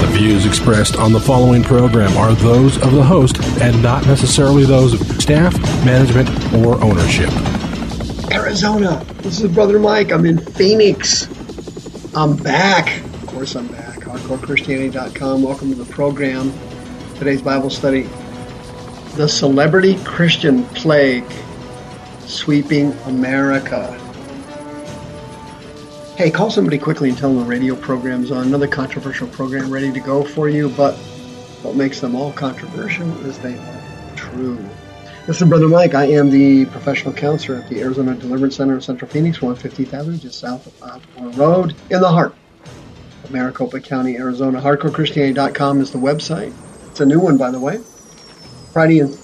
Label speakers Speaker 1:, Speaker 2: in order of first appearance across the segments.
Speaker 1: The views expressed on the following program are those of the host and not necessarily those of staff, management, or ownership.
Speaker 2: Arizona. This is Brother Mike. I'm in Phoenix. I'm back. Of course, I'm back. HardcoreChristianity.com. Welcome to the program. Today's Bible study The Celebrity Christian Plague Sweeping America. Hey, call somebody quickly and tell them the radio program's on. Another controversial program ready to go for you, but what makes them all controversial is they are true. This is Brother Mike. I am the professional counselor at the Arizona Deliverance Center in Central Phoenix, 150th Avenue, just south of Osborn Road, in the heart of Maricopa County, Arizona. HardcoreChristianity.com is the website. It's a new one, by the way. Friday and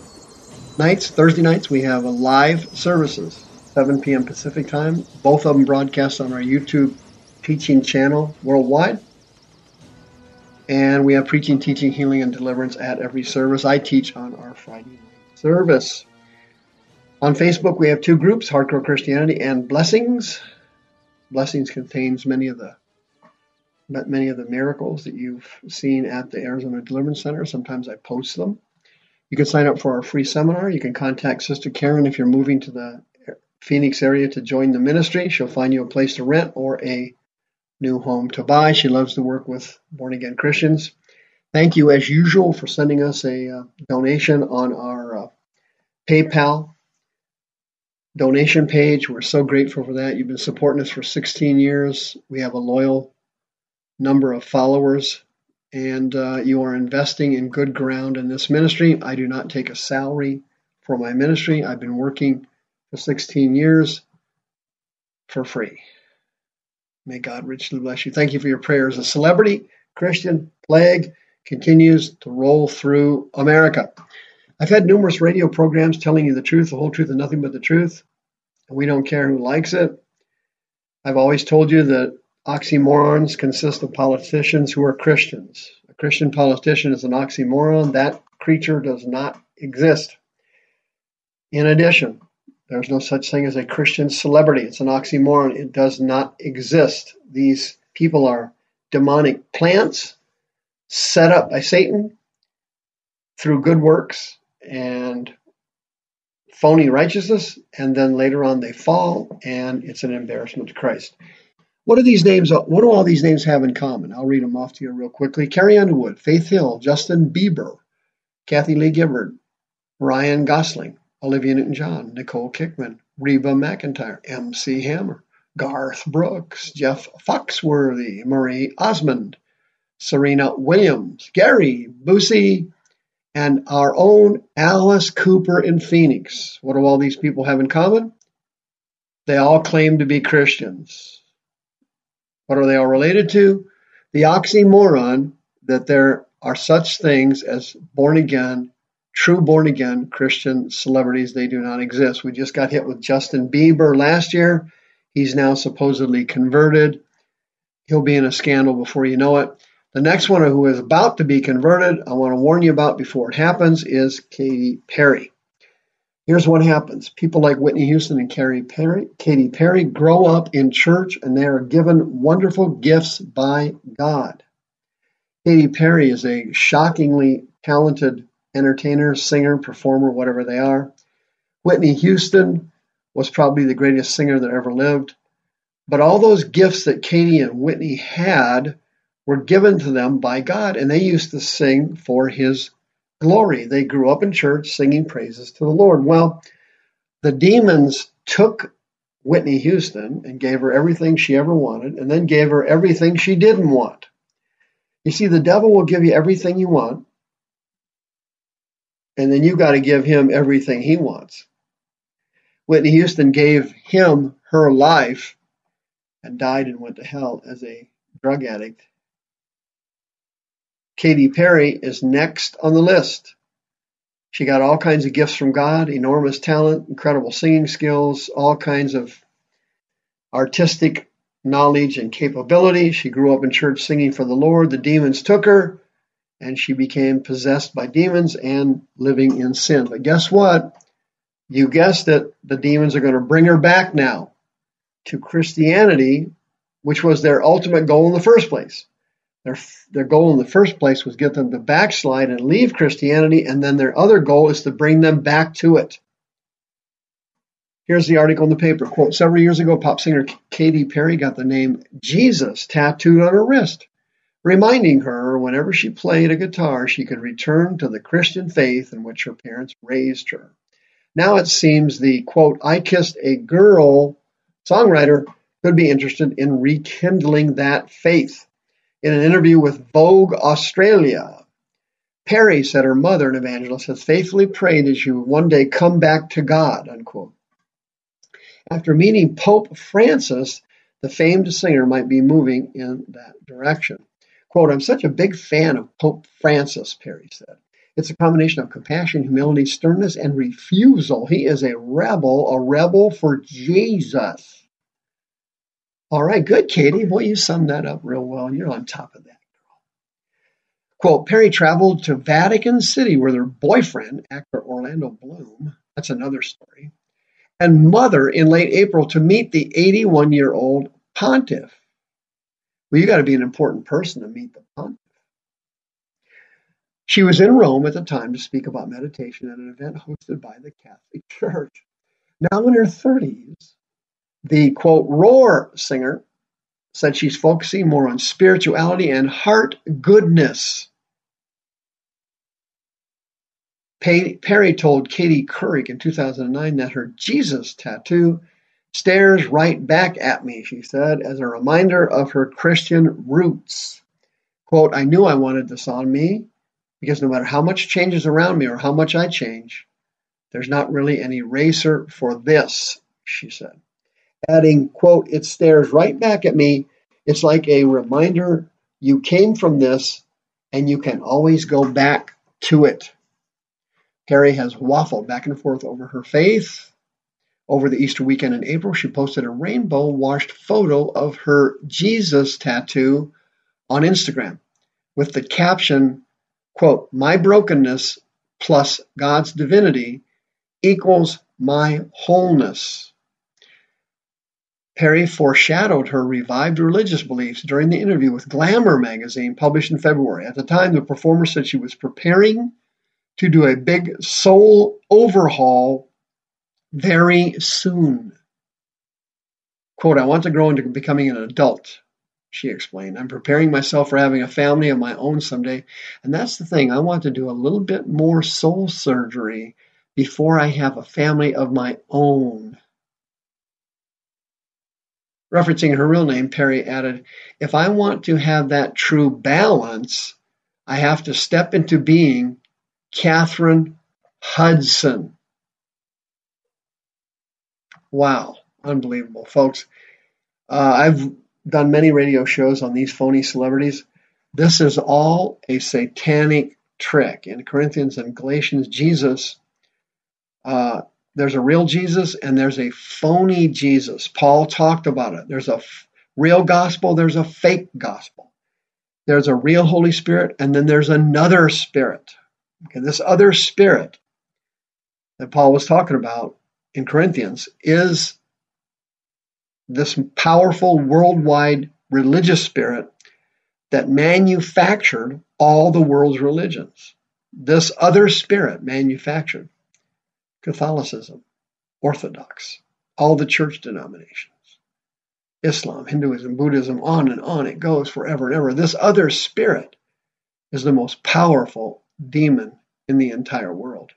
Speaker 2: nights, Thursday nights, we have live services 7 p.m. Pacific time. Both of them broadcast on our YouTube teaching channel worldwide. And we have preaching, teaching, healing, and deliverance at every service. I teach on our Friday night service. On Facebook, we have two groups Hardcore Christianity and Blessings. Blessings contains many of the many of the miracles that you've seen at the Arizona Deliverance Center. Sometimes I post them. You can sign up for our free seminar. You can contact Sister Karen if you're moving to the Phoenix area to join the ministry. She'll find you a place to rent or a new home to buy. She loves to work with born again Christians. Thank you, as usual, for sending us a uh, donation on our uh, PayPal donation page. We're so grateful for that. You've been supporting us for 16 years. We have a loyal number of followers, and uh, you are investing in good ground in this ministry. I do not take a salary for my ministry. I've been working for 16 years for free. May God richly bless you. Thank you for your prayers. A celebrity Christian plague continues to roll through America. I've had numerous radio programs telling you the truth, the whole truth, and nothing but the truth. And we don't care who likes it. I've always told you that oxymorons consist of politicians who are Christians. A Christian politician is an oxymoron. That creature does not exist. In addition, there's no such thing as a Christian celebrity. It's an oxymoron. It does not exist. These people are demonic plants set up by Satan through good works and phony righteousness, and then later on they fall, and it's an embarrassment to Christ. What do these names? What do all these names have in common? I'll read them off to you real quickly. Carrie Underwood, Faith Hill, Justin Bieber, Kathie Lee Gifford, Ryan Gosling, Olivia Newton-John, Nicole Kidman, Reba McEntire, MC Hammer, Garth Brooks, Jeff Foxworthy, Marie Osmond, Serena Williams, Gary Busey, and our own Alice Cooper in Phoenix. What do all these people have in common? They all claim to be Christians. What are they all related to? The oxymoron that there are such things as born again true born again Christian celebrities. They do not exist. We just got hit with Justin Bieber last year. He's now supposedly converted. He'll be in a scandal before you know it. The next one who is about to be converted, I want to warn you about before it happens, is Katy Perry. Here's what happens. People like Whitney Houston and Carrie Perry, Katy Perry grow up in church and they are given wonderful gifts by God. Katy Perry is a shockingly talented entertainer, singer, performer, whatever they are. Whitney Houston was probably the greatest singer that ever lived. But all those gifts that Katy and Whitney had were given to them by God, and they used to sing for His glory. They grew up in church singing praises to the Lord. Well, the demons took Whitney Houston and gave her everything she ever wanted, and then gave her everything she didn't want. You see, the devil will give you everything you want, and then you got to give him everything he wants. Whitney Houston gave him her life, and died and went to hell as a drug addict. Katy Perry is next on the list. She got all kinds of gifts from God, enormous talent, incredible singing skills, all kinds of artistic knowledge and capability. She grew up in church singing for the Lord. The demons took her, and she became possessed by demons and living in sin. But guess what? You guessed it, the demons are going to bring her back now to Christianity, which was their ultimate goal in the first place. Their, their goal in the first place was get them to backslide and leave Christianity, and then their other goal is to bring them back to it. Here's the article in the paper. Quote, several years ago, pop singer Katy Perry got the name Jesus tattooed on her wrist, reminding her whenever she played a guitar, she could return to the Christian faith in which her parents raised her. Now it seems the quote, I kissed a girl songwriter could be interested in rekindling that faith. In an interview with Vogue Australia, Perry said her mother, an evangelist, has faithfully prayed she would one day come back to God. Unquote. After meeting Pope Francis, the famed singer might be moving in that direction. Quote, I'm such a big fan of Pope Francis, Perry said. It's a combination of compassion, humility, sternness, and refusal. He is a rebel, a rebel for Jesus. All right, good, Katy. Boy, you summed that up real well, you're on top of that. Quote, Perry traveled to Vatican City with her boyfriend, actor Orlando Bloom. That's another story and mother in late April to meet the 81 year old pontiff. Well, you got to be an important person to meet the pontiff. She was in Rome at the time to speak about meditation at an event hosted by the Catholic Church. Now in her 30s, the quote, roar singer said she's focusing more on spirituality and heart goodness Perry told Katie Couric in 2009 that her Jesus tattoo stares right back at me, she said, as a reminder of her Christian roots. Quote, I knew I wanted this on me because no matter how much changes around me or how much I change, there's not really an eraser for this, she said. Adding, quote, it stares right back at me. It's like a reminder you came from this and you can always go back to it. Perry has waffled back and forth over her faith. Over the Easter weekend in April, she posted a rainbow washed photo of her Jesus tattoo on Instagram with the caption, quote, My brokenness plus God's divinity equals my wholeness. Perry foreshadowed her revived religious beliefs during the interview with Glamour magazine published in February. At the time, the performer said she was preparing to do a big soul overhaul very soon. Quote, I want to grow into becoming an adult, she explained. I'm preparing myself for having a family of my own someday. And that's the thing. I want to do a little bit more soul surgery before I have a family of my own. Referencing her real name, Perry added, If I want to have that true balance, I have to step into being Katheryn Hudson. Wow, unbelievable, folks. Uh, I've done many radio shows on these phony celebrities. This is all a satanic trick. In Corinthians and Galatians, Jesus, uh, there's a real Jesus and there's a phony Jesus. Paul talked about it. There's a f- real gospel, there's a fake gospel. There's a real Holy Spirit, and then there's another spirit. Okay, this other spirit that Paul was talking about in Corinthians is this powerful worldwide religious spirit that manufactured all the world's religions. This other spirit manufactured Catholicism, Orthodox, all the church denominations, Islam, Hinduism, Buddhism, on and on it goes forever and ever. This other spirit is the most powerful demon in the entire world.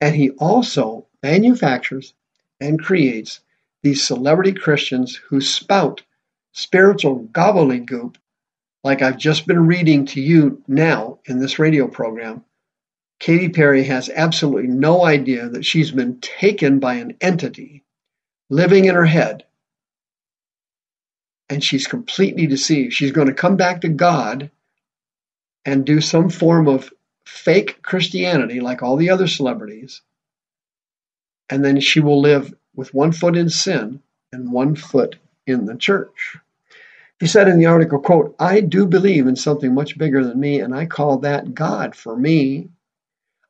Speaker 2: And he also manufactures and creates these celebrity Christians who spout spiritual gobbledygook, like I've just been reading to you now in this radio program. Katy Perry has absolutely no idea that she's been taken by an entity living in her head and she's completely deceived. She's going to come back to God and do some form of fake Christianity like all the other celebrities. And then she will live with one foot in sin and one foot in the church. He said in the article, quote, I do believe in something much bigger than me, and I call that God for me.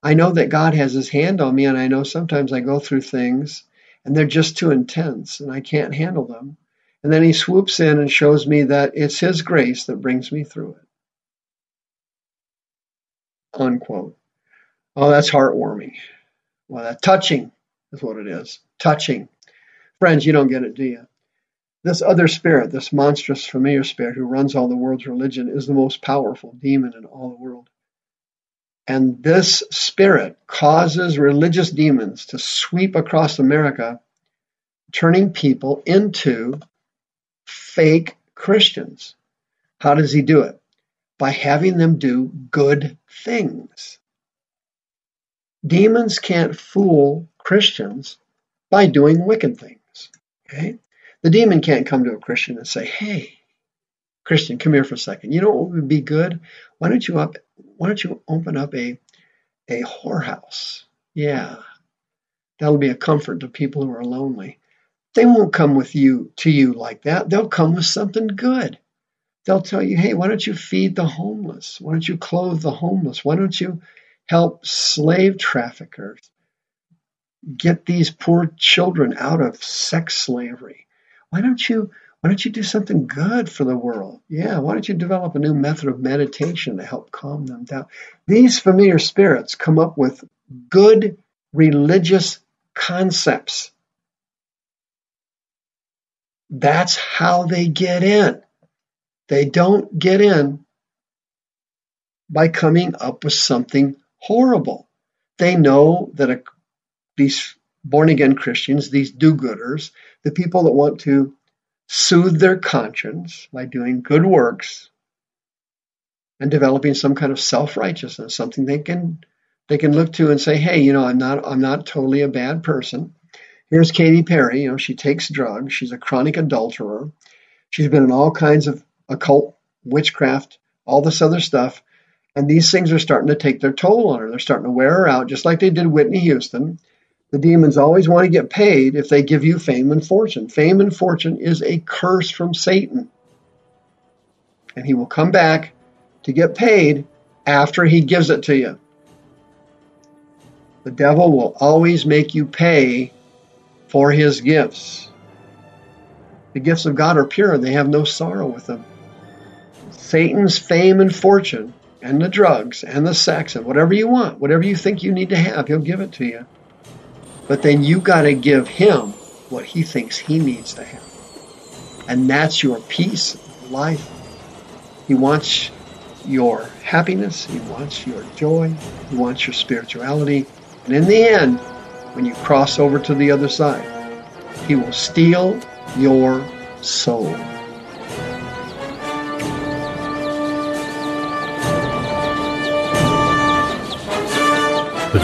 Speaker 2: I know that God has his hand on me, and I know sometimes I go through things and they're just too intense and I can't handle them. And then he swoops in and shows me that it's his grace that brings me through it. Unquote. Oh, that's heartwarming. Well, that's touching is what it is. Touching. Friends, you don't get it, do you? This other spirit, this monstrous familiar spirit who runs all the world's religion, is the most powerful demon in all the world. And this spirit causes religious demons to sweep across America, turning people into fake Christians. How does he do it? By having them do good things. Demons can't fool Christians by doing wicked things. Okay? The demon can't come to a Christian and say, Hey, Christian, come here for a second. You know what would be good? Why don't you up why don't you open up a a whorehouse? Yeah. That'll be a comfort to people who are lonely. They won't come with you to you like that. They'll come with something good. They'll tell you, hey, why don't you feed the homeless? Why don't you clothe the homeless? Why don't you help slave traffickers get these poor children out of sex slavery? Why don't you why don't you do something good for the world? Yeah, why don't you develop a new method of meditation to help calm them down? These familiar spirits come up with good religious concepts that's how they get in. They don't get in by coming up with something horrible. They know that a, these born again Christians, these do gooders, the people that want to soothe their conscience by doing good works and developing some kind of self righteousness, something they can they can look to and say, hey, you know, I'm not I'm not totally a bad person. Here's Katy Perry. You know, she takes drugs. She's a chronic adulterer. She's been in all kinds of occult witchcraft, all this other stuff. And these things are starting to take their toll on her. They're starting to wear her out, just like they did Whitney Houston. The demons always want to get paid if they give you fame and fortune. Fame and fortune is a curse from Satan. And he will come back to get paid after he gives it to you. The devil will always make you pay for his gifts. The gifts of God are pure, they have no sorrow with them. Satan's fame and fortune, and the drugs, and the sex, and whatever you want, whatever you think you need to have, he'll give it to you. But then you got to give him what he thinks he needs to have. And that's your peace life. He wants your happiness, he wants your joy, he wants your spirituality. And in the end, when you cross over to the other side. He will steal your soul.